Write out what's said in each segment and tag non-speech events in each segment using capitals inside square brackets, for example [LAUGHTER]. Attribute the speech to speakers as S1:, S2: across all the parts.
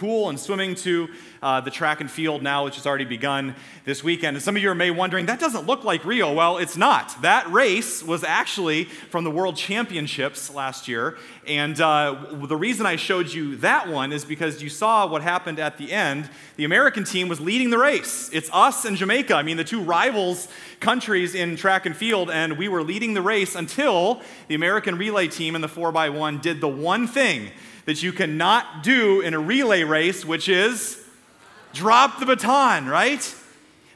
S1: pool and swimming to uh, the track and field now, which has already begun this weekend. And some of you may wondering, that doesn't look like Rio. Well, it's not. That race was actually from the World Championships last year. And uh, the reason I showed you that one is because you saw what happened at the end. The American team was leading the race. It's us and Jamaica. I mean, the two rivals countries in track and field, and we were leading the race until the American relay team in the 4x1 did the one thing that you cannot do in a relay race, which is drop the baton, right?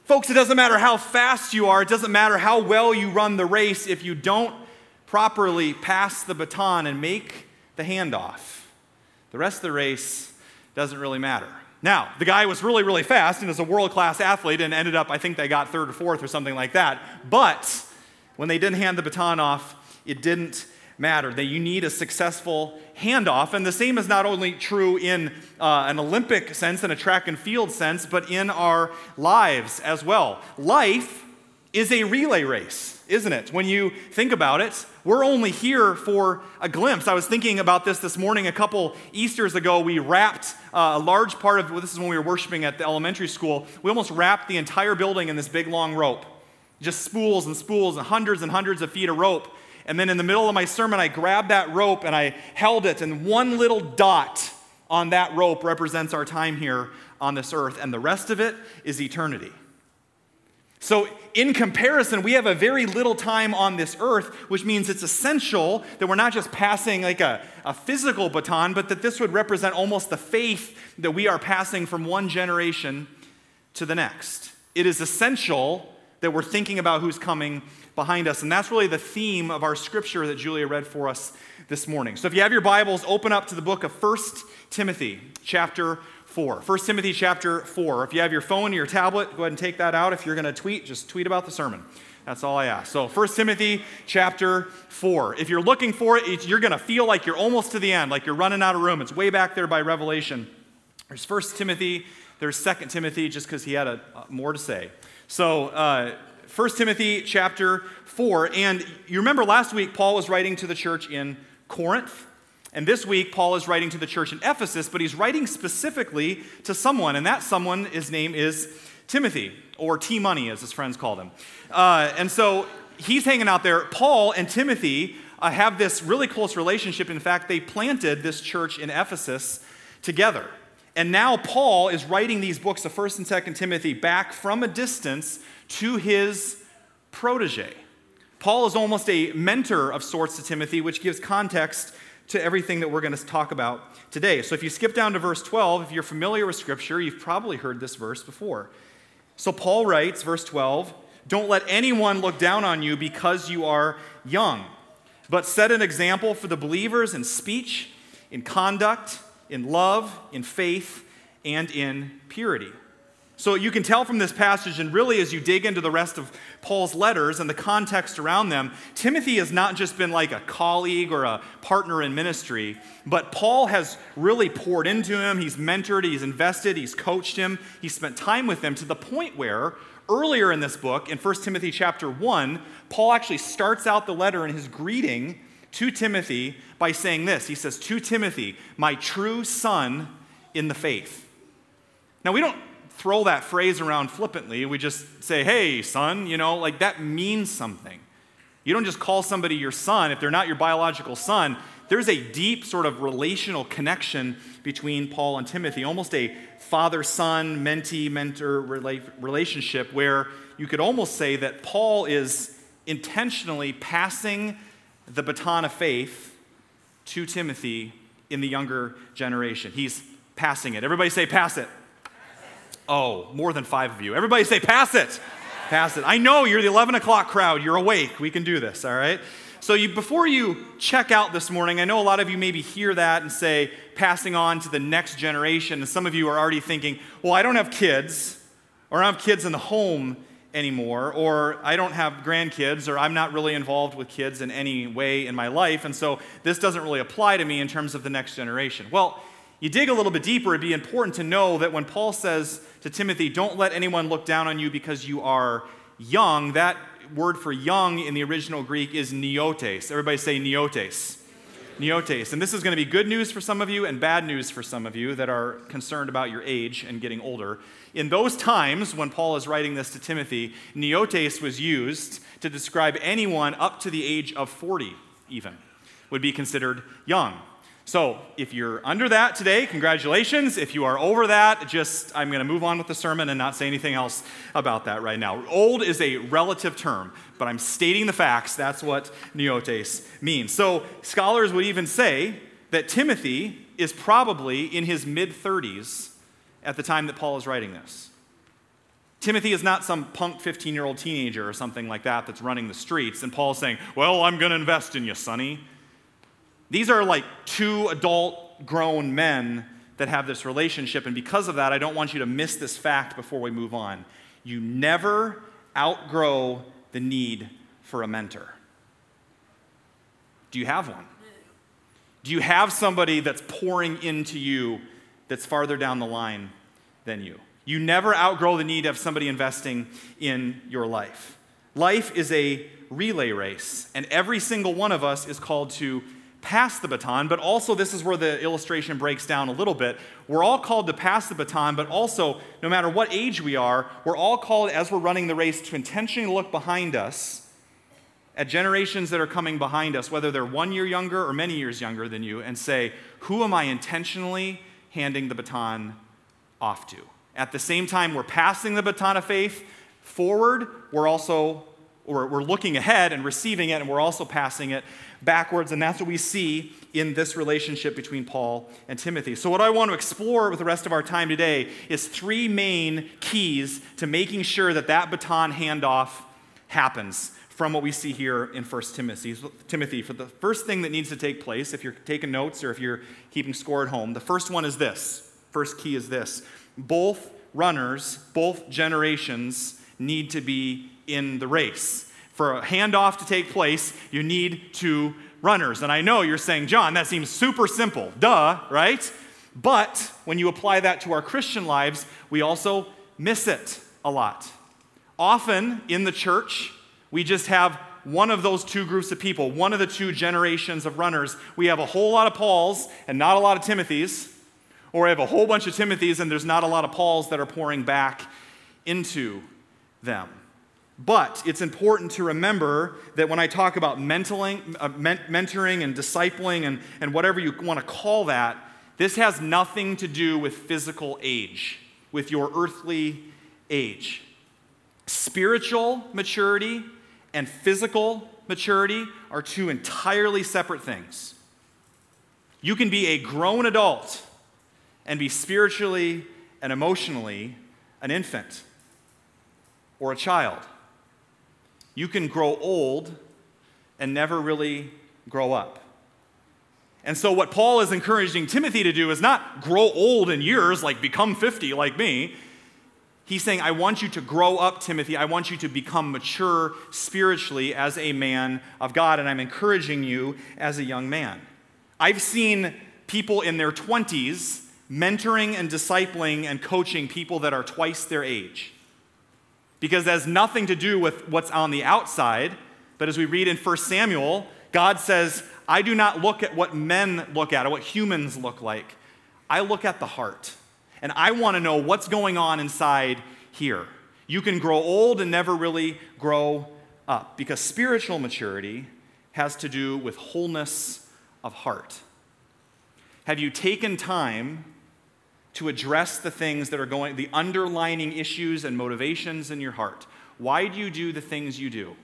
S1: Folks, it doesn't matter how fast you are, it doesn't matter how well you run the race if you don't properly pass the baton and make the handoff. The rest of the race doesn't really matter. Now, the guy was really, really fast and is a world class athlete and ended up, I think they got third or fourth or something like that. But when they didn't hand the baton off, it didn't matter. That you need a successful handoff. And the same is not only true in uh, an Olympic sense and a track and field sense, but in our lives as well. Life is a relay race, isn't it? When you think about it, we're only here for a glimpse. I was thinking about this this morning. A couple Easters ago, we wrapped uh, a large part of well, this is when we were worshiping at the elementary school. We almost wrapped the entire building in this big long rope, just spools and spools and hundreds and hundreds of feet of rope. And then in the middle of my sermon, I grabbed that rope and I held it, and one little dot on that rope represents our time here on this earth, and the rest of it is eternity. So, in comparison, we have a very little time on this earth, which means it's essential that we're not just passing like a, a physical baton, but that this would represent almost the faith that we are passing from one generation to the next. It is essential that we're thinking about who's coming behind us. And that's really the theme of our scripture that Julia read for us this morning. So if you have your Bibles, open up to the book of 1 Timothy, chapter 4. 1 Timothy chapter 4. If you have your phone or your tablet, go ahead and take that out. If you're going to tweet, just tweet about the sermon. That's all I ask. So 1 Timothy chapter 4. If you're looking for it, you're going to feel like you're almost to the end, like you're running out of room. It's way back there by Revelation. There's 1 Timothy, there's 2 Timothy, just because he had a, more to say. So uh, 1 Timothy chapter 4. And you remember last week, Paul was writing to the church in Corinth. And this week, Paul is writing to the church in Ephesus, but he's writing specifically to someone, and that someone, his name is Timothy, or T Money, as his friends called him. Uh, and so he's hanging out there. Paul and Timothy uh, have this really close relationship. In fact, they planted this church in Ephesus together. And now Paul is writing these books of 1st and 2nd Timothy back from a distance to his protege. Paul is almost a mentor of sorts to Timothy, which gives context to everything that we're going to talk about today. So if you skip down to verse 12, if you're familiar with Scripture, you've probably heard this verse before. So Paul writes, verse 12, Don't let anyone look down on you because you are young, but set an example for the believers in speech, in conduct, in love, in faith, and in purity. So you can tell from this passage, and really as you dig into the rest of Paul's letters and the context around them, Timothy has not just been like a colleague or a partner in ministry, but Paul has really poured into him. He's mentored, he's invested, he's coached him, he's spent time with him to the point where earlier in this book, in 1 Timothy chapter 1, Paul actually starts out the letter in his greeting to Timothy by saying this He says, To Timothy, my true son in the faith. Now, we don't throw that phrase around flippantly. We just say, hey, son, you know, like that means something. You don't just call somebody your son if they're not your biological son. There's a deep sort of relational connection between Paul and Timothy, almost a father son, mentee mentor relationship where you could almost say that Paul is intentionally passing the baton of faith to Timothy in the younger generation. He's passing it. Everybody say, pass it. Oh, more than five of you. Everybody say, pass it. Pass it. I know you're the 11 o'clock crowd. You're awake. We can do this, all right? So, you, before you check out this morning, I know a lot of you maybe hear that and say, passing on to the next generation. And some of you are already thinking, well, I don't have kids, or I don't have kids in the home anymore, or I don't have grandkids, or I'm not really involved with kids in any way in my life. And so, this doesn't really apply to me in terms of the next generation. Well, you dig a little bit deeper, it'd be important to know that when Paul says to Timothy, Don't let anyone look down on you because you are young, that word for young in the original Greek is neotes. Everybody say neotes. Neotes. And this is going to be good news for some of you and bad news for some of you that are concerned about your age and getting older. In those times, when Paul is writing this to Timothy, neotes was used to describe anyone up to the age of 40, even, would be considered young. So, if you're under that today, congratulations. If you are over that, just I'm going to move on with the sermon and not say anything else about that right now. Old is a relative term, but I'm stating the facts. That's what neotes means. So, scholars would even say that Timothy is probably in his mid 30s at the time that Paul is writing this. Timothy is not some punk 15 year old teenager or something like that that's running the streets, and Paul's saying, Well, I'm going to invest in you, sonny. These are like two adult grown men that have this relationship. And because of that, I don't want you to miss this fact before we move on. You never outgrow the need for a mentor. Do you have one? Do you have somebody that's pouring into you that's farther down the line than you? You never outgrow the need of somebody investing in your life. Life is a relay race, and every single one of us is called to pass the baton, but also this is where the illustration breaks down a little bit. We're all called to pass the baton, but also, no matter what age we are, we're all called, as we're running the race, to intentionally look behind us at generations that are coming behind us, whether they're one year younger or many years younger than you, and say, Who am I intentionally handing the baton off to? At the same time, we're passing the baton of faith forward, we're also we're, we're looking ahead and receiving it, and we're also passing it backwards, and that's what we see in this relationship between Paul and Timothy. So, what I want to explore with the rest of our time today is three main keys to making sure that that baton handoff happens from what we see here in 1 Timothy. Timothy, for the first thing that needs to take place, if you're taking notes or if you're keeping score at home, the first one is this. First key is this. Both runners, both generations need to be in the race for a handoff to take place, you need two runners. And I know you're saying, John, that seems super simple. Duh, right? But when you apply that to our Christian lives, we also miss it a lot. Often in the church, we just have one of those two groups of people, one of the two generations of runners. We have a whole lot of Pauls and not a lot of Timothys, or we have a whole bunch of Timothys and there's not a lot of Pauls that are pouring back into them. But it's important to remember that when I talk about mentoring, uh, mentoring and discipling and, and whatever you want to call that, this has nothing to do with physical age, with your earthly age. Spiritual maturity and physical maturity are two entirely separate things. You can be a grown adult and be spiritually and emotionally an infant or a child you can grow old and never really grow up. And so, what Paul is encouraging Timothy to do is not grow old in years, like become 50 like me. He's saying, I want you to grow up, Timothy. I want you to become mature spiritually as a man of God, and I'm encouraging you as a young man. I've seen people in their 20s mentoring and discipling and coaching people that are twice their age because it has nothing to do with what's on the outside. But as we read in 1 Samuel, God says, I do not look at what men look at or what humans look like. I look at the heart. And I want to know what's going on inside here. You can grow old and never really grow up because spiritual maturity has to do with wholeness of heart. Have you taken time to address the things that are going, the underlining issues and motivations in your heart. Why do you do the things you do?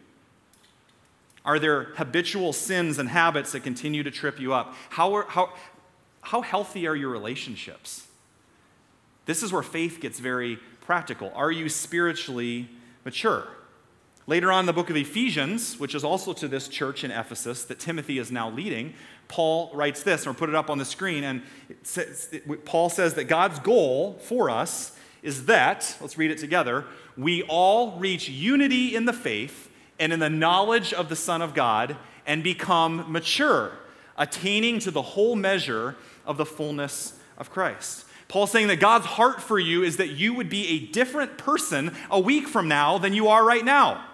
S1: Are there habitual sins and habits that continue to trip you up? How, are, how, how healthy are your relationships? This is where faith gets very practical. Are you spiritually mature? Later on in the book of Ephesians, which is also to this church in Ephesus that Timothy is now leading, Paul writes this, we'll put it up on the screen. And says, it, Paul says that God's goal for us is that, let's read it together, we all reach unity in the faith and in the knowledge of the Son of God and become mature, attaining to the whole measure of the fullness of Christ. Paul's saying that God's heart for you is that you would be a different person a week from now than you are right now.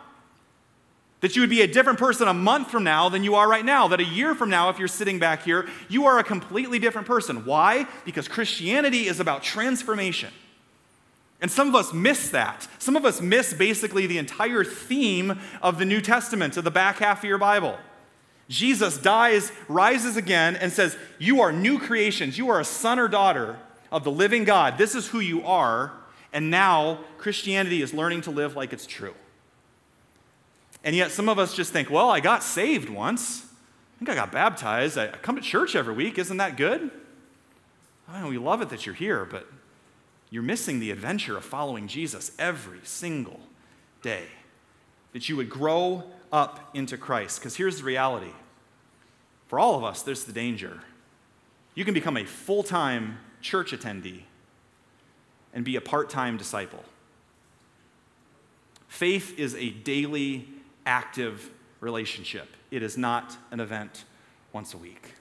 S1: That you would be a different person a month from now than you are right now. That a year from now, if you're sitting back here, you are a completely different person. Why? Because Christianity is about transformation. And some of us miss that. Some of us miss basically the entire theme of the New Testament, of the back half of your Bible. Jesus dies, rises again, and says, You are new creations. You are a son or daughter of the living God. This is who you are. And now Christianity is learning to live like it's true. And yet some of us just think, Well, I got saved once. I think I got baptized. I come to church every week. Isn't that good? I know we love it that you're here, but you're missing the adventure of following Jesus every single day. That you would grow up into Christ. Because here's the reality for all of us, there's the danger. You can become a full time church attendee and be a part time disciple. Faith is a daily, active relationship, it is not an event once a week.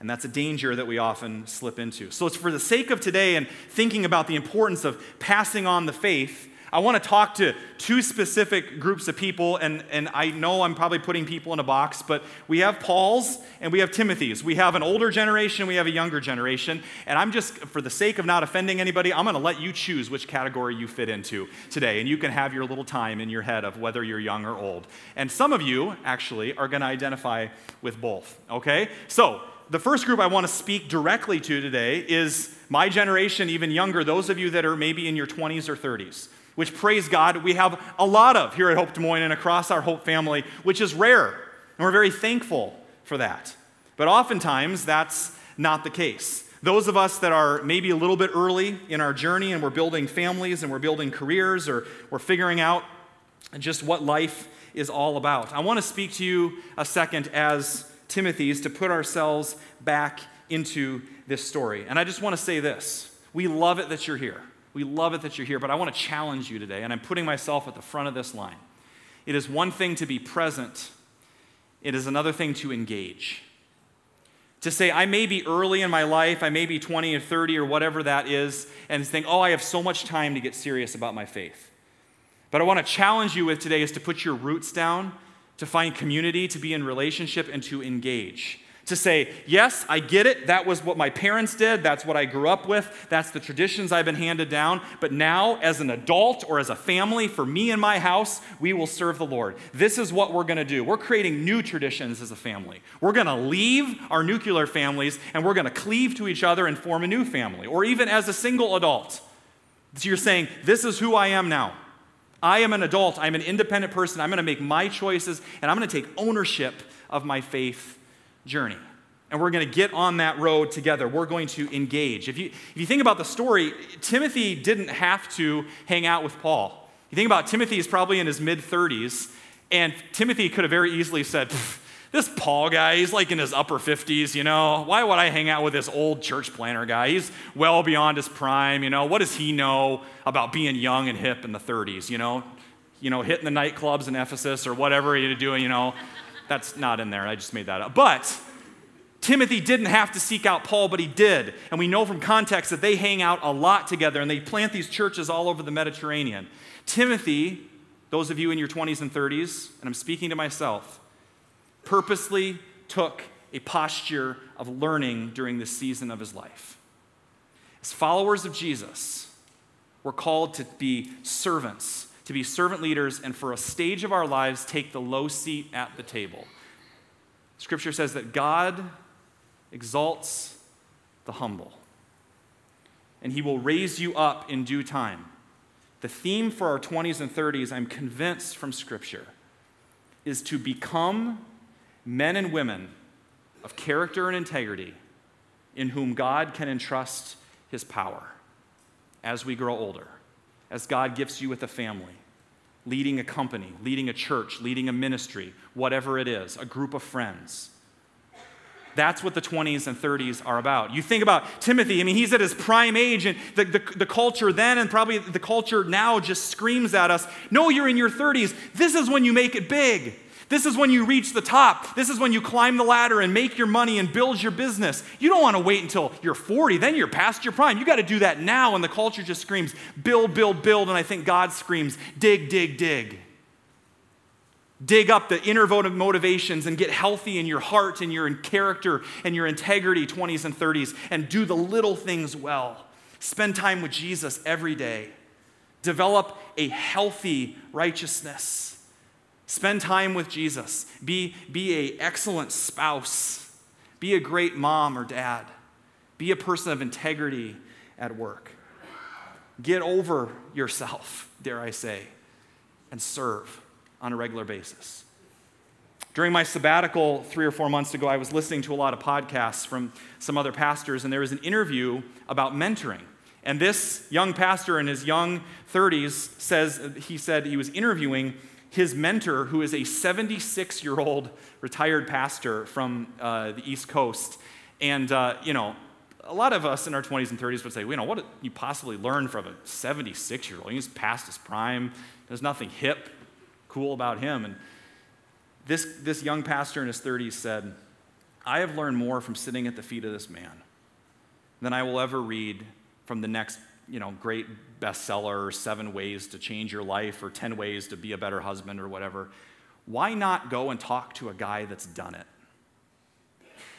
S1: And that's a danger that we often slip into. So it's for the sake of today and thinking about the importance of passing on the faith I want to talk to two specific groups of people, and, and I know I'm probably putting people in a box, but we have Paul's and we have Timothy's. We have an older generation, we have a younger generation, and I'm just, for the sake of not offending anybody, I'm going to let you choose which category you fit into today, and you can have your little time in your head of whether you're young or old. And some of you, actually, are going to identify with both, okay? So, the first group I want to speak directly to today is my generation, even younger, those of you that are maybe in your 20s or 30s which praise God, we have a lot of here at Hope Des Moines and across our Hope family, which is rare. And we're very thankful for that. But oftentimes, that's not the case. Those of us that are maybe a little bit early in our journey and we're building families and we're building careers or we're figuring out just what life is all about. I want to speak to you a second as Timothy's to put ourselves back into this story. And I just want to say this we love it that you're here. We love it that you're here, but I want to challenge you today, and I'm putting myself at the front of this line. It is one thing to be present, it is another thing to engage. To say, I may be early in my life, I may be 20 or 30 or whatever that is, and think, oh, I have so much time to get serious about my faith. But I want to challenge you with today is to put your roots down, to find community, to be in relationship, and to engage to say, yes, I get it. That was what my parents did. That's what I grew up with. That's the traditions I've been handed down. But now, as an adult or as a family, for me and my house, we will serve the Lord. This is what we're going to do. We're creating new traditions as a family. We're going to leave our nuclear families and we're going to cleave to each other and form a new family, or even as a single adult. So you're saying, this is who I am now. I am an adult. I'm an independent person. I'm going to make my choices and I'm going to take ownership of my faith journey. And we're going to get on that road together. We're going to engage. If you, if you think about the story, Timothy didn't have to hang out with Paul. You think about Timothy is probably in his mid 30s, and Timothy could have very easily said, This Paul guy, he's like in his upper 50s, you know. Why would I hang out with this old church planner guy? He's well beyond his prime, you know. What does he know about being young and hip in the 30s, you know? You know, hitting the nightclubs in Ephesus or whatever you're doing, you know. That's not in there. I just made that up. But Timothy didn't have to seek out Paul, but he did. And we know from context that they hang out a lot together and they plant these churches all over the Mediterranean. Timothy, those of you in your 20s and 30s, and I'm speaking to myself, purposely took a posture of learning during this season of his life. As followers of Jesus, we're called to be servants to be servant leaders and for a stage of our lives take the low seat at the table. Scripture says that God exalts the humble, and he will raise you up in due time. The theme for our 20s and 30s, I'm convinced from Scripture, is to become men and women of character and integrity in whom God can entrust his power as we grow older as God gifts you with a family, leading a company, leading a church, leading a ministry, whatever it is, a group of friends. That's what the 20s and 30s are about. You think about Timothy, I mean, he's at his prime age, and the, the, the, culture then and probably the culture now just screams at us no, you're in your 30s. This is when you make it big. This is when you reach the top. This is when you climb the ladder and make your money and build your business. You don't want to wait until you're 40, then you're past your prime. You got to do that now, and the culture just screams, build, build, build. And I think God screams, dig, dig, dig. Dig up the inner motivations and get healthy in your heart and your character and your integrity, 20s and 30s, and do the little things well. Spend time with Jesus every day. Develop a healthy righteousness. Spend time with Jesus. Be, be a excellent spouse. Be a great mom or dad. Be a person of integrity at work. Get over yourself, dare I say, and serve on a regular basis. During my sabbatical three or four months ago, I was listening to a lot of podcasts from some other pastors, and there was an interview about mentoring. And this young pastor in his young 30s says he said he was interviewing his mentor, who is a 76 year old retired pastor from uh, the East Coast. And, uh, you know, a lot of us in our 20s and 30s would say, you know, what did you possibly learn from a 76 year old? He's past his prime. There's nothing hip, cool about him. And this, this young pastor in his 30s said, I have learned more from sitting at the feet of this man than I will ever read from the next, you know, great bestseller seven ways to change your life or 10 ways to be a better husband or whatever. Why not go and talk to a guy that's done it?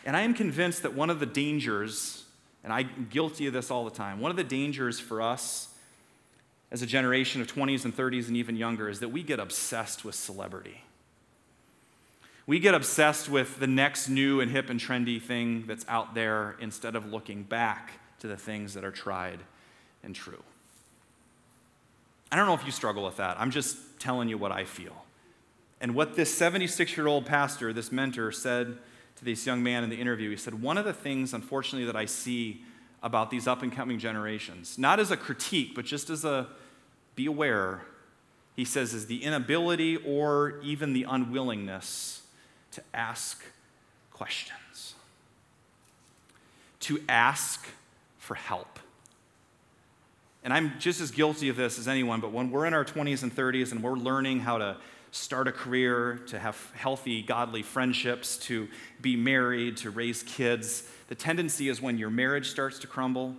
S1: And I am convinced that one of the dangers, and I'm guilty of this all the time, one of the dangers for us as a generation of 20s and 30s and even younger is that we get obsessed with celebrity. We get obsessed with the next new and hip and trendy thing that's out there instead of looking back to the things that are tried and true. I don't know if you struggle with that. I'm just telling you what I feel. And what this 76 year old pastor, this mentor, said to this young man in the interview, he said, One of the things, unfortunately, that I see about these up and coming generations, not as a critique, but just as a be aware, he says, is the inability or even the unwillingness to ask questions, to ask for help. And I'm just as guilty of this as anyone, but when we're in our 20s and 30s and we're learning how to start a career, to have healthy, godly friendships, to be married, to raise kids, the tendency is when your marriage starts to crumble,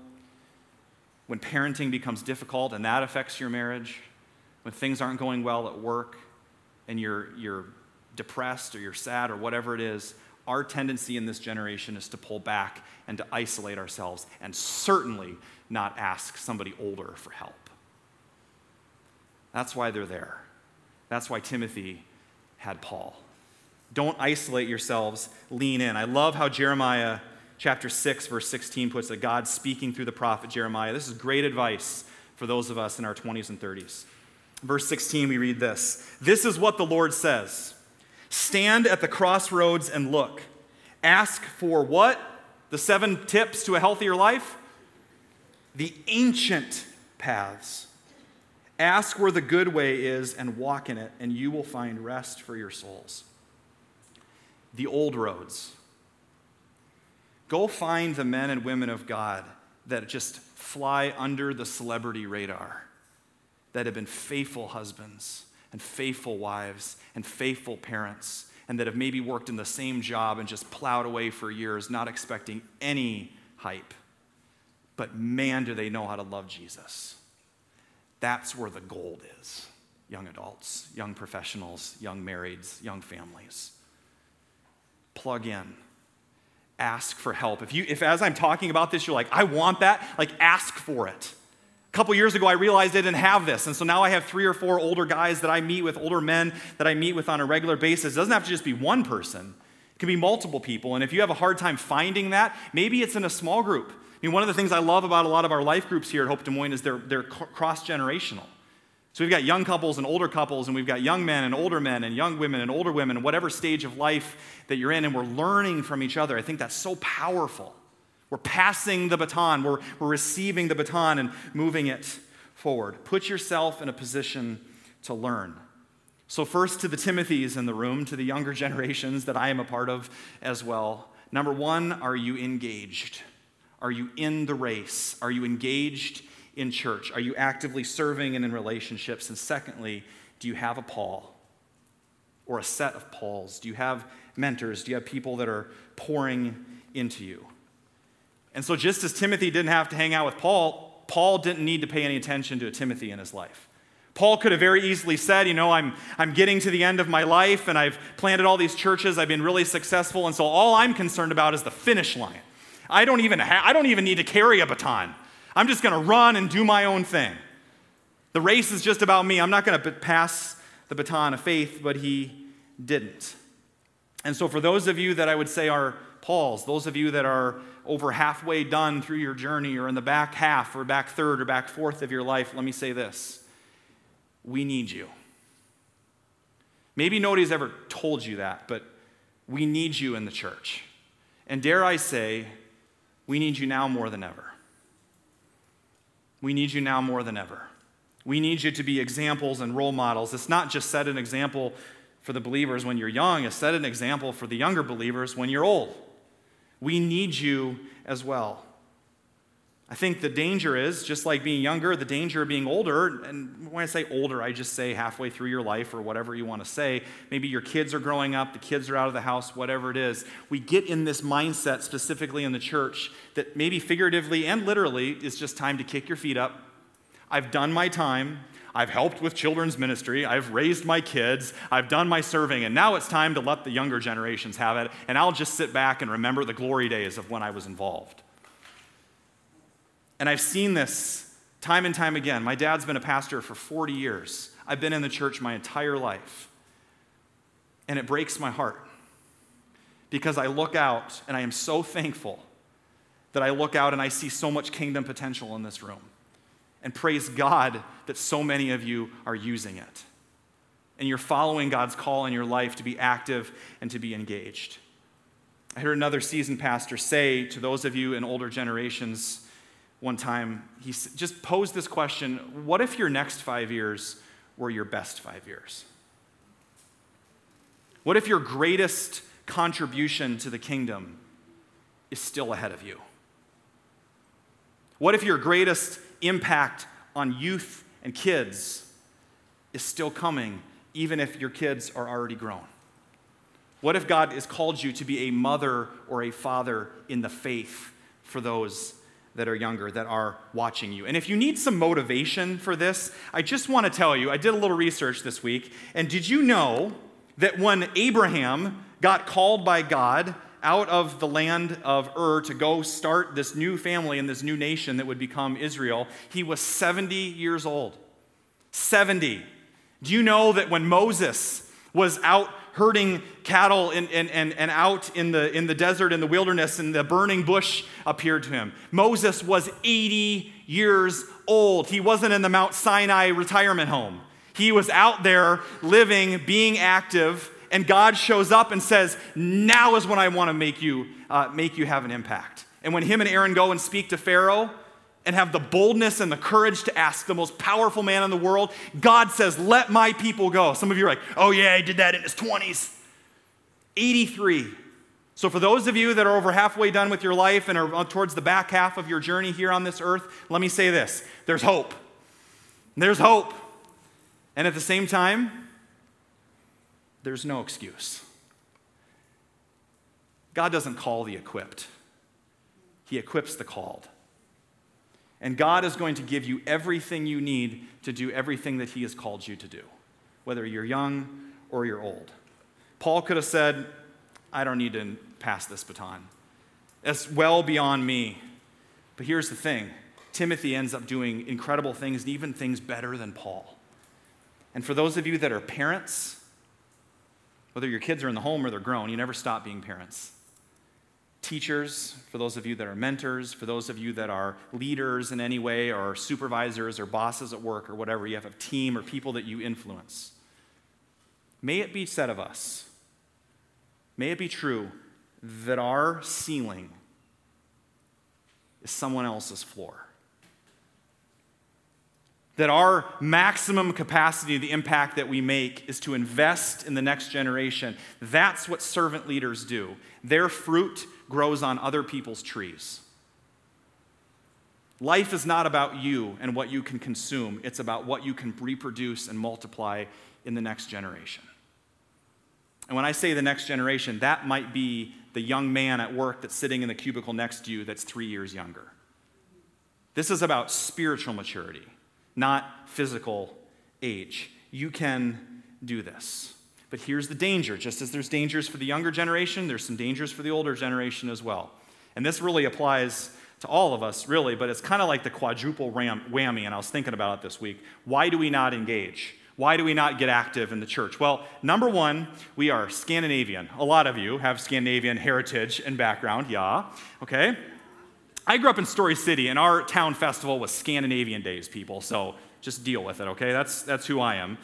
S1: when parenting becomes difficult and that affects your marriage, when things aren't going well at work and you're, you're depressed or you're sad or whatever it is, our tendency in this generation is to pull back and to isolate ourselves. And certainly not ask somebody older for help. That's why they're there. That's why Timothy had Paul. Don't isolate yourselves, lean in. I love how Jeremiah chapter 6, verse 16 puts it God speaking through the prophet Jeremiah. This is great advice for those of us in our 20s and 30s. Verse 16, we read this This is what the Lord says Stand at the crossroads and look. Ask for what? The seven tips to a healthier life? The ancient paths. Ask where the good way is and walk in it, and you will find rest for your souls. The old roads Go find the men and women of God that just fly under the celebrity radar, that have been faithful husbands and faithful wives and faithful parents, and that have maybe worked in the same job and just plowed away for years, not expecting any hype. But man, do they know how to love Jesus. That's where the gold is young adults, young professionals, young marrieds, young families. Plug in ask for help. If you if as I'm talking about this you're like, "I want that," like ask for it. A couple years ago I realized I didn't have this, and so now I have 3 or 4 older guys that I meet with, older men that I meet with on a regular basis. It doesn't have to just be one person. It can be multiple people, and if you have a hard time finding that, maybe it's in a small group. I mean, one of the things I love about a lot of our life groups here at Hope Des Moines is they're, they're cross generational. So we've got young couples and older couples, and we've got young men and older men, and young women and older women, whatever stage of life that you're in, and we're learning from each other. I think that's so powerful. We're passing the baton, we're, we're receiving the baton and moving it forward. Put yourself in a position to learn. So, first to the Timothys in the room, to the younger [LAUGHS] generations that I am a part of as well. Number one, are you engaged? Are you in the race? Are you engaged in church? Are you actively serving and in relationships? And secondly, do you have a Paul or a set of Pauls? Do you have mentors? Do you have people that are pouring into you? And so, just as Timothy didn't have to hang out with Paul, Paul didn't need to pay any attention to a Timothy in his life. Paul could have very easily said, You know, I'm, I'm getting to the end of my life and I've planted all these churches, I've been really successful, and so all I'm concerned about is the finish line. I don't even, ha- I don't even need to carry a baton. I'm just going to run and do my own thing. The race is just about me. I'm not going to pass the baton of faith, but he didn't. And so, for those of you that I would say are Paul's, those of you that are over halfway done through your journey or in the back half or back third or back fourth of your life, let me say this we need you. Maybe nobody's ever told you that, but we need you in the church. And dare I say, we need you now more than ever. We need you now more than ever. We need you to be examples and role models. It's not just set an example for the believers when you're young, it's set an example for the younger believers when you're old. We need you as well. I think the danger is, just like being younger, the danger of being older, and when I say older, I just say halfway through your life or whatever you want to say. Maybe your kids are growing up, the kids are out of the house, whatever it is. We get in this mindset, specifically in the church, that maybe figuratively and literally is just time to kick your feet up. I've done my time. I've helped with children's ministry. I've raised my kids. I've done my serving. And now it's time to let the younger generations have it. And I'll just sit back and remember the glory days of when I was involved. And I've seen this time and time again. My dad's been a pastor for 40 years. I've been in the church my entire life. And it breaks my heart because I look out and I am so thankful that I look out and I see so much kingdom potential in this room. And praise God that so many of you are using it. And you're following God's call in your life to be active and to be engaged. I heard another seasoned pastor say to those of you in older generations, one time, he just posed this question What if your next five years were your best five years? What if your greatest contribution to the kingdom is still ahead of you? What if your greatest impact on youth and kids is still coming, even if your kids are already grown? What if God has called you to be a mother or a father in the faith for those that are younger that are watching you. And if you need some motivation for this, I just want to tell you I did a little research this week. And did you know that when Abraham got called by God out of the land of Ur to go start this new family and this new nation that would become Israel, he was 70 years old? 70. Do you know that when Moses was out herding cattle and, and, and, and out in the, in the desert, in the wilderness, and the burning bush appeared to him. Moses was 80 years old. He wasn't in the Mount Sinai retirement home. He was out there living, being active, and God shows up and says, Now is when I want to make you, uh, make you have an impact. And when him and Aaron go and speak to Pharaoh, and have the boldness and the courage to ask the most powerful man in the world, God says, Let my people go. Some of you are like, Oh, yeah, he did that in his 20s. 83. So, for those of you that are over halfway done with your life and are towards the back half of your journey here on this earth, let me say this there's hope. There's hope. And at the same time, there's no excuse. God doesn't call the equipped, He equips the called. And God is going to give you everything you need to do everything that He has called you to do, whether you're young or you're old. Paul could have said, I don't need to pass this baton. That's well beyond me. But here's the thing Timothy ends up doing incredible things, and even things better than Paul. And for those of you that are parents, whether your kids are in the home or they're grown, you never stop being parents teachers, for those of you that are mentors, for those of you that are leaders in any way, or supervisors or bosses at work or whatever, you have a team or people that you influence. May it be said of us, may it be true that our ceiling is someone else's floor. That our maximum capacity, the impact that we make, is to invest in the next generation. That's what servant leaders do. Their fruit grows on other people's trees. Life is not about you and what you can consume, it's about what you can reproduce and multiply in the next generation. And when I say the next generation, that might be the young man at work that's sitting in the cubicle next to you that's three years younger. This is about spiritual maturity, not physical age. You can do this. But here's the danger just as there's dangers for the younger generation, there's some dangers for the older generation as well. And this really applies to all of us, really, but it's kind of like the quadruple ram- whammy, and I was thinking about it this week. Why do we not engage? Why do we not get active in the church? Well, number one, we are Scandinavian. A lot of you have Scandinavian heritage and background, yeah, okay? I grew up in Story City, and our town festival was Scandinavian Days, people, so just deal with it, okay? That's, that's who I am.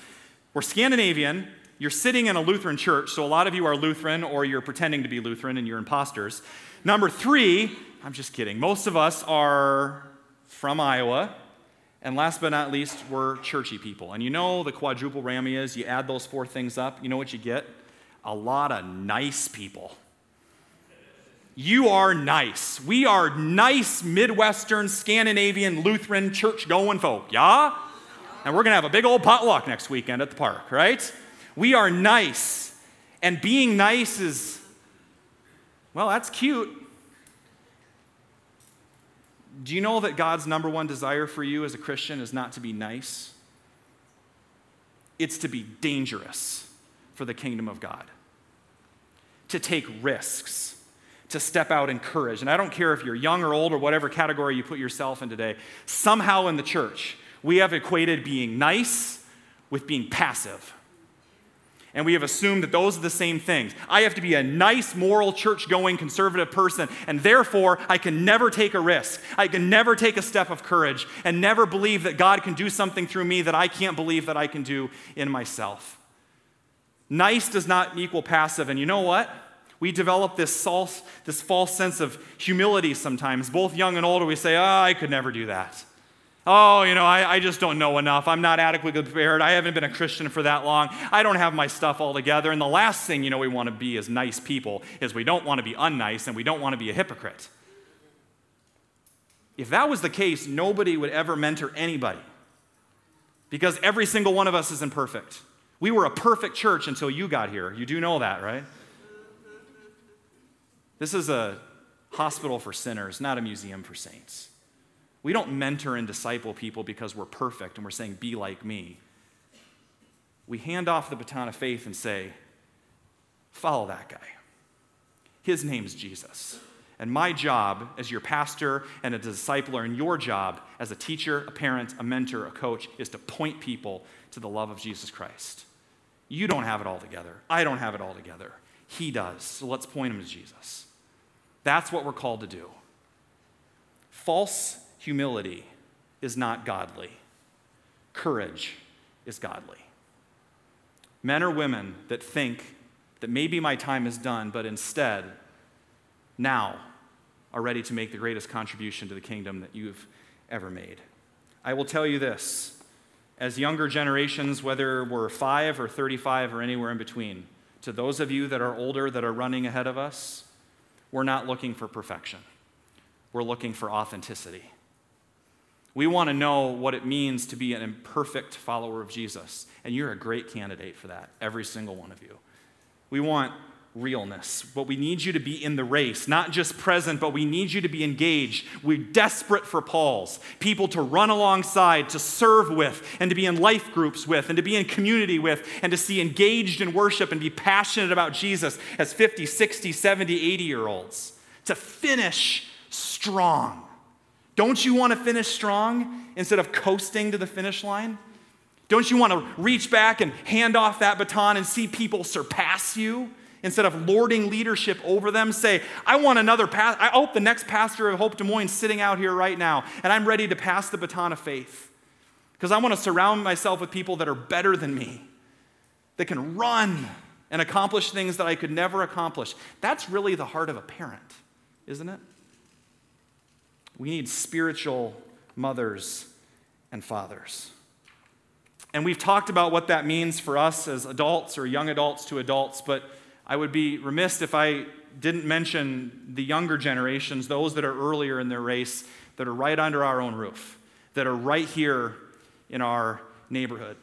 S1: We're Scandinavian. You're sitting in a Lutheran church, so a lot of you are Lutheran or you're pretending to be Lutheran and you're imposters. Number three, I'm just kidding. Most of us are from Iowa. And last but not least, we're churchy people. And you know the quadruple whammy is you add those four things up, you know what you get? A lot of nice people. You are nice. We are nice Midwestern, Scandinavian, Lutheran, church going folk, yeah? And we're to have a big old potluck next weekend at the park, right? We are nice. And being nice is, well, that's cute. Do you know that God's number one desire for you as a Christian is not to be nice? It's to be dangerous for the kingdom of God, to take risks, to step out in courage. And I don't care if you're young or old or whatever category you put yourself in today, somehow in the church, we have equated being nice with being passive and we have assumed that those are the same things. I have to be a nice, moral, church going, conservative person, and therefore I can never take a risk. I can never take a step of courage and never believe that God can do something through me that I can't believe that I can do in myself. Nice does not equal passive, and you know what? We develop this false, this false sense of humility sometimes. Both young and older, we say, Oh, I could never do that. Oh, you know, I, I, just don't know enough. I'm not adequately prepared. I haven't been a Christian for that long. I don't have my stuff all together. And the last thing, you know, we want to be as nice people is we don't want to be unnice and we don't want to be a hypocrite. If that was the case, nobody would ever mentor anybody because every single one of us is imperfect. We were a perfect church until you got here. You do know that, right? This is a hospital for sinners, not a museum for saints. We don't mentor and disciple people because we're perfect and we're saying, be like me. We hand off the baton of faith and say, follow that guy. His name's Jesus. And my job as your pastor and a discipler, and your job as a teacher, a parent, a mentor, a coach, is to point people to the love of Jesus Christ. You don't have it all together. I don't have it all together. He does. So let's point him to Jesus. That's what we're called to do. False humility is not godly, courage is godly. Men or women that think that maybe my time is done, but instead, now are ready to make the greatest contribution to the kingdom that you've ever made. I will tell you this as younger generations, whether we're five or 35 or anywhere in between, to those of you that are older that are running ahead of us, we're not looking for perfection. We're looking for authenticity. We want to know what it means to be an imperfect follower of Jesus. And you're a great candidate for that, every single one of you. We want realness. But we need you to be in the race, not just present, but we need you to be engaged. We're desperate for Pauls, people to run alongside, to serve with, and to be in life groups with, and to be in community with, and to see engaged in worship and be passionate about Jesus as 50, 60, 70, 80 year olds. To finish strong. Don't you want to finish strong instead of coasting to the finish line? Don't you want to reach back and hand off that baton and see people surpass you instead of lording leadership over them? Say, I want another pass. I hope the next pastor of Hope Des Moines sitting out here right now, and I'm ready to pass the baton of faith because I want to surround myself with people that are better than me, that can run and accomplish things that I could never accomplish. That's really the heart of a parent, isn't it? We need spiritual mothers and fathers. And we've talked about what that means for us as adults or young adults to adults, but I would be remiss if I didn't mention the younger generations, those that are earlier in their race, that are right under our own roof, that are right here in our neighborhood.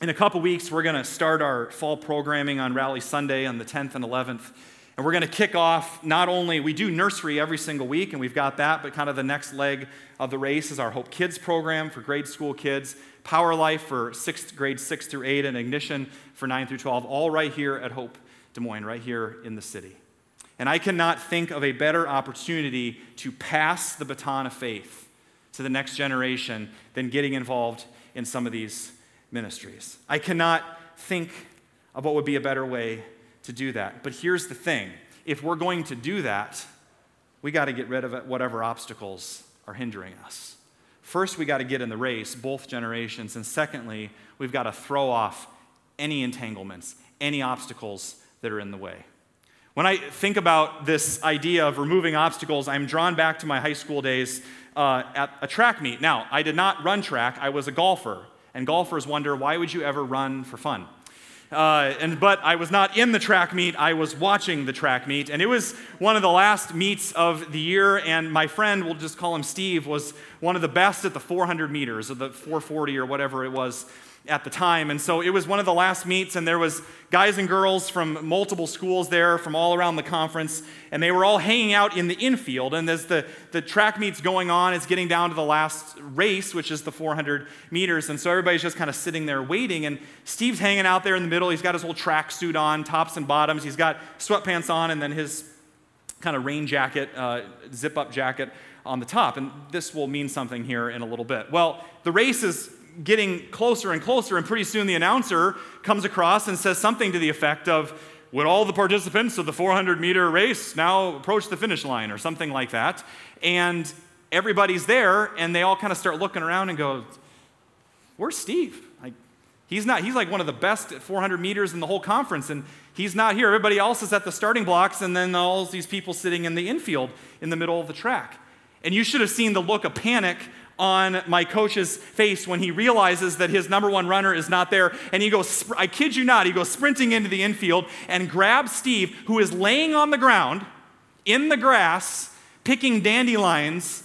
S1: In a couple weeks, we're going to start our fall programming on Rally Sunday on the 10th and 11th. And we're going to kick off not only, we do nursery every single week, and we've got that, but kind of the next leg of the race is our Hope Kids program for grade school kids, Power Life for sixth grade six through eight, and Ignition for nine through 12, all right here at Hope Des Moines, right here in the city. And I cannot think of a better opportunity to pass the baton of faith to the next generation than getting involved in some of these ministries. I cannot think of what would be a better way to do that. But here's the thing if we're going to do that, we got to get rid of whatever obstacles are hindering us. First, we got to get in the race, both generations. And secondly, we've got to throw off any entanglements, any obstacles that are in the way. When I think about this idea of removing obstacles, I'm drawn back to my high school days uh, at a track meet. Now, I did not run track, I was a golfer. And golfers wonder, why would you ever run for fun? Uh, and, but I was not in the track meet, I was watching the track meet. And it was one of the last meets of the year. And my friend, we'll just call him Steve, was one of the best at the 400 meters, or the 440 or whatever it was at the time. And so it was one of the last meets, and there was guys and girls from multiple schools there from all around the conference, and they were all hanging out in the infield. And as the, the track meet's going on, it's getting down to the last race, which is the 400 meters. And so everybody's just kind of sitting there waiting. And Steve's hanging out there in the middle. He's got his whole track suit on, tops and bottoms. He's got sweatpants on, and then his kind of rain jacket, uh, zip up jacket on the top. And this will mean something here in a little bit. Well, the race is getting closer and closer, and pretty soon the announcer comes across and says something to the effect of, Would all the participants of the 400 meter race now approach the finish line, or something like that? And everybody's there, and they all kind of start looking around and go, Where's Steve? Like, he's not, he's like one of the best at 400 meters in the whole conference, and he's not here. Everybody else is at the starting blocks, and then all these people sitting in the infield in the middle of the track. And you should have seen the look of panic on my coach's face when he realizes that his number one runner is not there. And he goes, I kid you not, he goes sprinting into the infield and grabs Steve, who is laying on the ground in the grass, picking dandelions,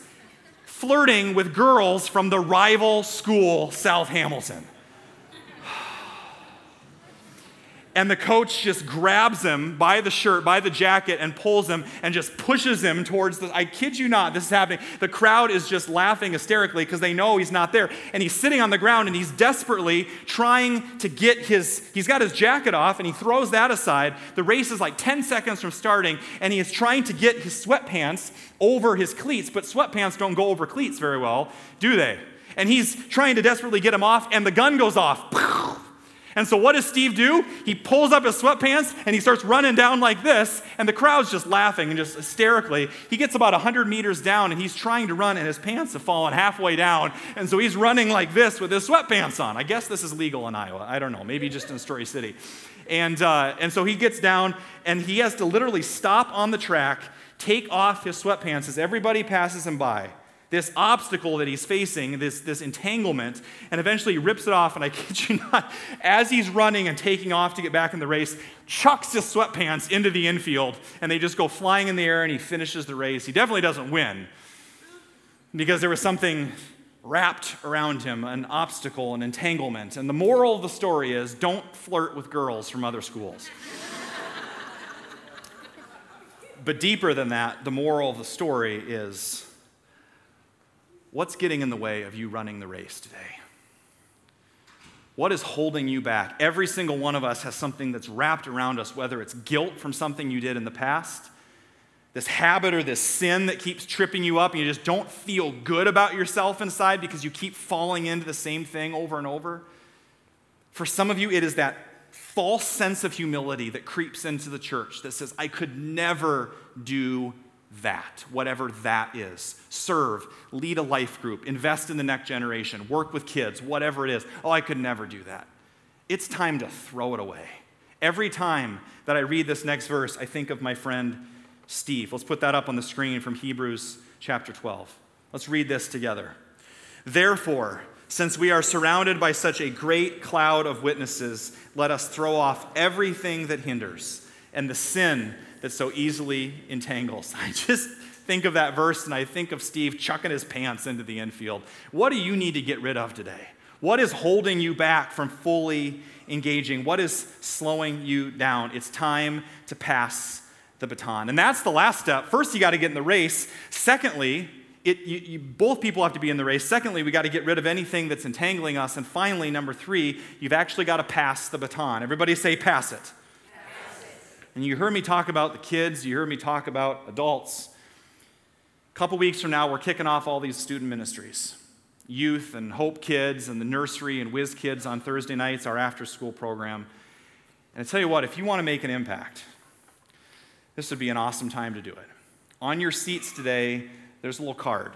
S1: flirting with girls from the rival school, South Hamilton. And the coach just grabs him by the shirt, by the jacket, and pulls him and just pushes him towards the. I kid you not, this is happening. The crowd is just laughing hysterically because they know he's not there. And he's sitting on the ground and he's desperately trying to get his. He's got his jacket off and he throws that aside. The race is like 10 seconds from starting and he is trying to get his sweatpants over his cleats, but sweatpants don't go over cleats very well, do they? And he's trying to desperately get him off, and the gun goes off. [LAUGHS] And so, what does Steve do? He pulls up his sweatpants and he starts running down like this, and the crowd's just laughing and just hysterically. He gets about 100 meters down and he's trying to run, and his pants have fallen halfway down. And so, he's running like this with his sweatpants on. I guess this is legal in Iowa. I don't know. Maybe just in Story City. And, uh, and so, he gets down and he has to literally stop on the track, take off his sweatpants as everybody passes him by this obstacle that he's facing, this, this entanglement, and eventually he rips it off. And I kid you not, as he's running and taking off to get back in the race, chucks his sweatpants into the infield, and they just go flying in the air, and he finishes the race. He definitely doesn't win because there was something wrapped around him an obstacle, an entanglement. And the moral of the story is don't flirt with girls from other schools. [LAUGHS] but deeper than that, the moral of the story is What's getting in the way of you running the race today? What is holding you back? Every single one of us has something that's wrapped around us, whether it's guilt from something you did in the past, this habit or this sin that keeps tripping you up, and you just don't feel good about yourself inside because you keep falling into the same thing over and over. For some of you, it is that false sense of humility that creeps into the church that says, I could never do that, whatever that is. Serve, lead a life group, invest in the next generation, work with kids, whatever it is. Oh, I could never do that. It's time to throw it away. Every time that I read this next verse, I think of my friend Steve. Let's put that up on the screen from Hebrews chapter 12. Let's read this together. Therefore, since we are surrounded by such a great cloud of witnesses, let us throw off everything that hinders and the sin that so easily entangles. [LAUGHS] I just think of that verse and I think of Steve chucking his pants into the infield. What do you need to get rid of today? What is holding you back from fully engaging? What is slowing you down? It's time to pass the baton. And that's the last step. First, you got to get in the race. Secondly, it, you, you, both people have to be in the race. Secondly, we got to get rid of anything that's entangling us. And finally, number three, you've actually got to pass the baton. Everybody say, pass it. And you heard me talk about the kids, you heard me talk about adults. A couple weeks from now, we're kicking off all these student ministries youth and Hope Kids and the nursery and Whiz Kids on Thursday nights, our after school program. And I tell you what, if you want to make an impact, this would be an awesome time to do it. On your seats today, there's a little card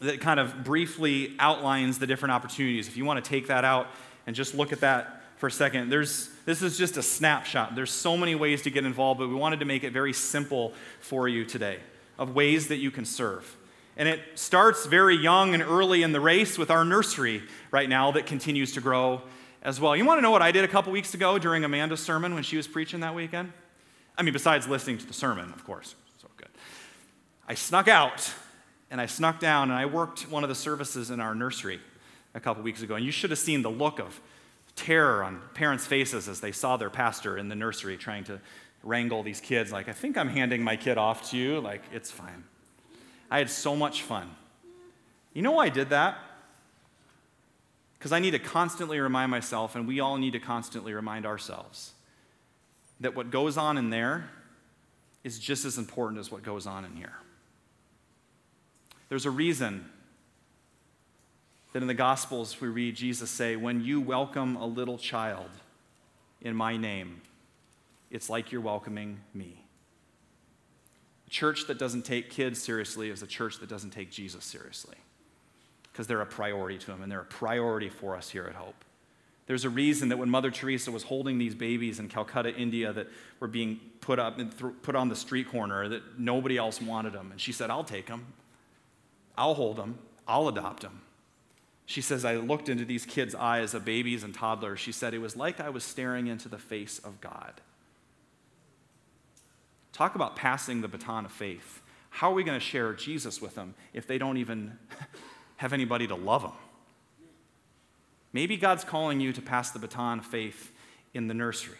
S1: that kind of briefly outlines the different opportunities. If you want to take that out and just look at that for a second, there's, this is just a snapshot. There's so many ways to get involved, but we wanted to make it very simple for you today of ways that you can serve. And it starts very young and early in the race with our nursery right now that continues to grow as well. You want to know what I did a couple weeks ago during Amanda's sermon when she was preaching that weekend? I mean, besides listening to the sermon, of course. So good. I snuck out and I snuck down and I worked one of the services in our nursery a couple weeks ago. And you should have seen the look of terror on parents' faces as they saw their pastor in the nursery trying to wrangle these kids. Like, I think I'm handing my kid off to you. Like, it's fine. I had so much fun. You know why I did that? Because I need to constantly remind myself, and we all need to constantly remind ourselves, that what goes on in there is just as important as what goes on in here. There's a reason that in the Gospels we read Jesus say, When you welcome a little child in my name, it's like you're welcoming me. A church that doesn't take kids seriously is a church that doesn't take Jesus seriously because they're a priority to him and they're a priority for us here at Hope. There's a reason that when Mother Teresa was holding these babies in Calcutta, India, that were being put up and th- put on the street corner, that nobody else wanted them. And she said, I'll take them. I'll hold them, I'll adopt them. She says, I looked into these kids' eyes of babies and toddlers. She said, it was like I was staring into the face of God. Talk about passing the baton of faith. How are we going to share Jesus with them if they don't even [LAUGHS] have anybody to love them? Maybe God's calling you to pass the baton of faith in the nursery.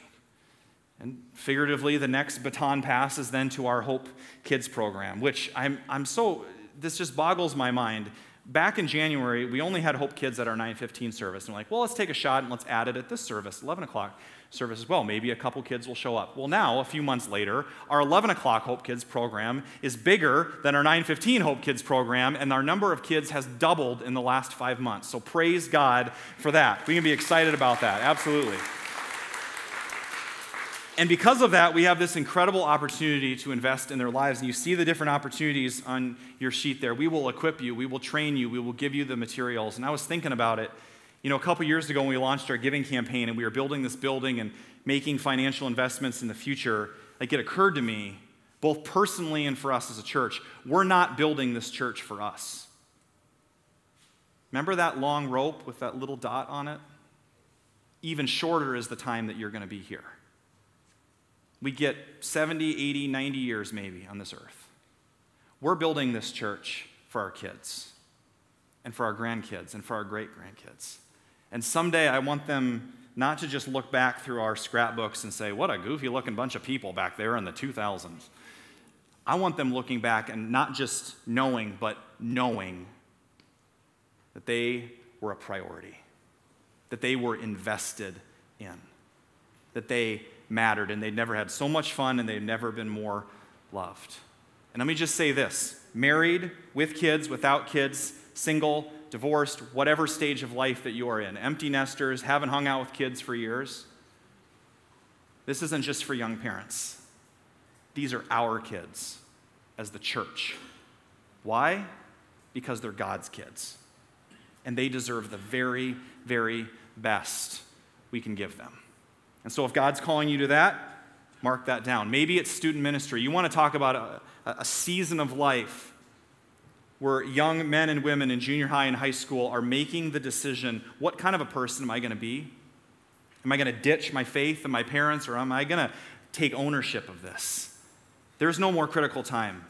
S1: And figuratively, the next baton pass is then to our Hope Kids program, which I'm, I'm so this just boggles my mind. Back in January, we only had Hope Kids at our 915 service. And we're like, well, let's take a shot and let's add it at this service, 11 o'clock service as well. Maybe a couple kids will show up. Well, now, a few months later, our 11 o'clock Hope Kids program is bigger than our 915 Hope Kids program, and our number of kids has doubled in the last five months. So praise God for that. We can be excited about that, absolutely. And because of that, we have this incredible opportunity to invest in their lives. And you see the different opportunities on your sheet there. We will equip you, we will train you, we will give you the materials. And I was thinking about it. You know, a couple years ago when we launched our giving campaign and we were building this building and making financial investments in the future, like it occurred to me, both personally and for us as a church, we're not building this church for us. Remember that long rope with that little dot on it? Even shorter is the time that you're going to be here. We get 70, 80, 90 years maybe on this earth. We're building this church for our kids and for our grandkids and for our great grandkids. And someday I want them not to just look back through our scrapbooks and say, what a goofy looking bunch of people back there in the 2000s. I want them looking back and not just knowing, but knowing that they were a priority, that they were invested in, that they mattered, and they'd never had so much fun, and they'd never been more loved. And let me just say this married, with kids, without kids, single, divorced, whatever stage of life that you are in, empty nesters, haven't hung out with kids for years. This isn't just for young parents. These are our kids as the church. Why? Because they're God's kids. And they deserve the very, very best we can give them. And so, if God's calling you to that, mark that down. Maybe it's student ministry. You want to talk about a, a season of life where young men and women in junior high and high school are making the decision what kind of a person am I going to be? Am I going to ditch my faith and my parents, or am I going to take ownership of this? There's no more critical time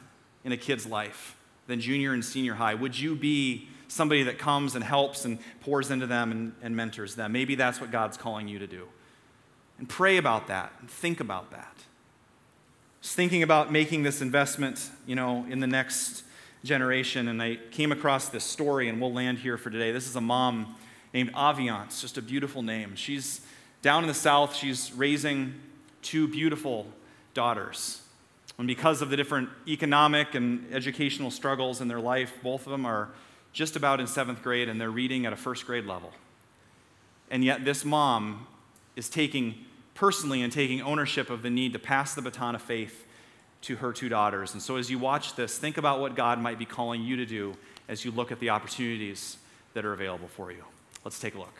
S1: in a kid's life than junior and senior high. Would you be somebody that comes and helps and pours into them and, and mentors them? Maybe that's what God's calling you to do. And pray about that and think about that. was thinking about making this investment, you know, in the next generation, and I came across this story, and we'll land here for today. This is a mom named Aviance, just a beautiful name. She's down in the south, she's raising two beautiful daughters. And because of the different economic and educational struggles in their life, both of them are just about in seventh grade and they're reading at a first grade level. And yet, this mom is taking personally and taking ownership of the need to pass the baton of faith to her two daughters. And so, as you watch this, think about what God might be calling you to do as you look at the opportunities that are available for you. Let's take a look.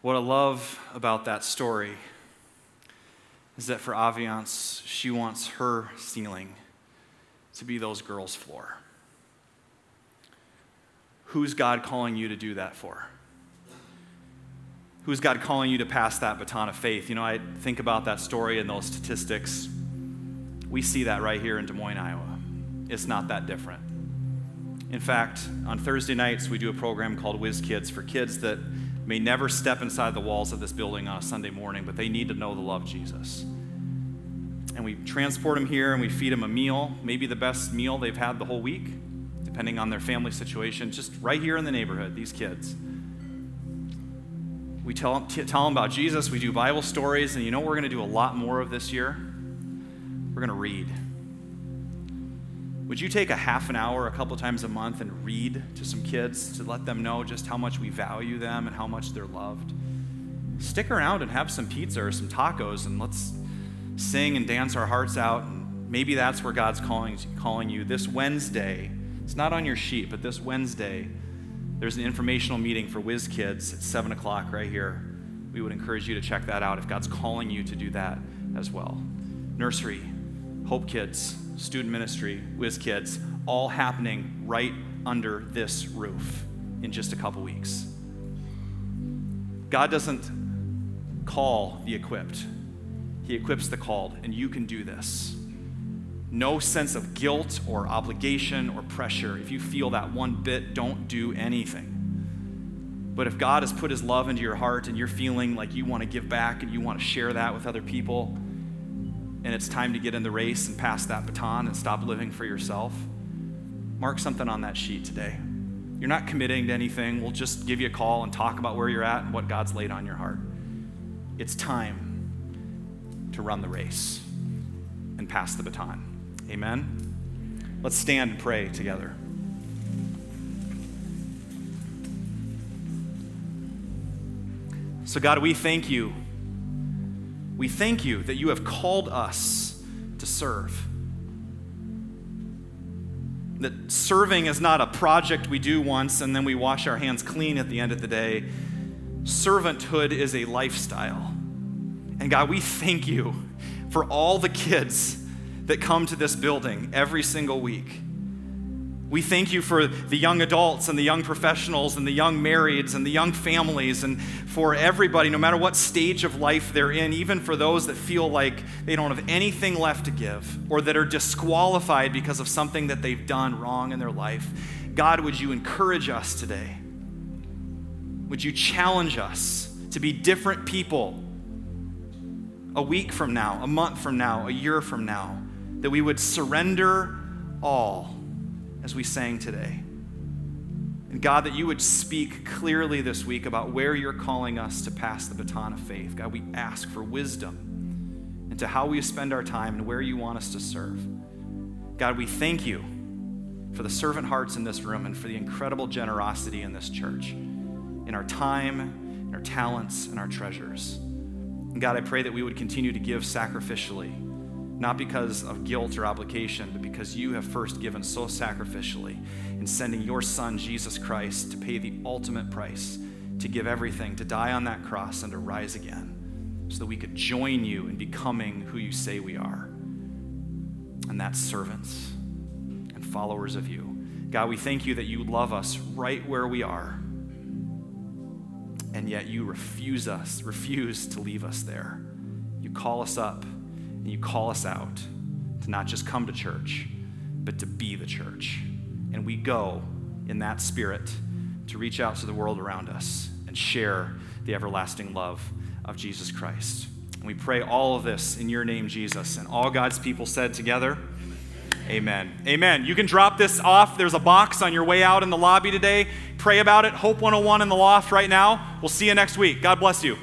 S1: What I love about that story is that for Aviance, she wants her ceiling to be those girls' floor. Who's God calling you to do that for? Who's God calling you to pass that baton of faith? You know, I think about that story and those statistics. We see that right here in Des Moines, Iowa. It's not that different. In fact, on Thursday nights, we do a program called Whiz Kids for kids that may never step inside the walls of this building on a Sunday morning, but they need to know the love of Jesus. And we transport them here and we feed them a meal, maybe the best meal they've had the whole week, depending on their family situation, just right here in the neighborhood, these kids. We tell, tell them about Jesus. We do Bible stories. And you know we're going to do a lot more of this year? We're going to read. Would you take a half an hour a couple times a month and read to some kids to let them know just how much we value them and how much they're loved? Stick around and have some pizza or some tacos and let's sing and dance our hearts out. And maybe that's where God's calling, calling you this Wednesday. It's not on your sheet, but this Wednesday there's an informational meeting for Whiz Kids at 7 o'clock right here. We would encourage you to check that out if God's calling you to do that as well. Nursery, Hope Kids, student ministry, Whiz Kids, all happening right under this roof in just a couple weeks. God doesn't call the equipped, He equips the called, and you can do this no sense of guilt or obligation or pressure. If you feel that one bit, don't do anything. But if God has put his love into your heart and you're feeling like you want to give back and you want to share that with other people, and it's time to get in the race and pass that baton and stop living for yourself, mark something on that sheet today. You're not committing to anything. We'll just give you a call and talk about where you're at and what God's laid on your heart. It's time to run the race and pass the baton. Amen? Let's stand and pray together. So, God, we thank you. We thank you that you have called us to serve. That serving is not a project we do once and then we wash our hands clean at the end of the day. Servanthood is a lifestyle. And God, we thank you for all the kids that come to this building every single week. We thank you for the young adults and the young professionals and the young marrieds and the young families and for everybody, no matter what stage of life they're in, even for those that feel like they don't have anything left to give or that are disqualified because of something that they've done wrong in their life. God, would you encourage us today? Would you challenge us to be different people a week from now, a month from now, a year from now? That we would surrender all as we sang today. And God, that you would speak clearly this week about where you're calling us to pass the baton of faith. God, we ask for wisdom into how we spend our time and where you want us to serve. God, we thank you for the servant hearts in this room and for the incredible generosity in this church, in our time, in our talents, and our treasures. And God, I pray that we would continue to give sacrificially not because of guilt or obligation, but because you have first given so sacrificially in sending your Son, Jesus Christ, to pay the ultimate price, to give everything, to die on that cross, and to rise again, so that we could join you in becoming who you say we are. And that's servants and followers of you. God, we thank you that you love us right where we are, and yet you refuse us, refuse to leave us there. You call us up and you call us out to not just come to church, but to be the church. And we go in that spirit to reach out to the world around us and share the everlasting love of Jesus Christ. We pray all of this in your name, Jesus. And all God's people said together, Amen. Amen. You can drop this off. There's a box on your way out in the lobby today. Pray about it. Hope 101 in the loft right now. We'll see you next week. God bless you.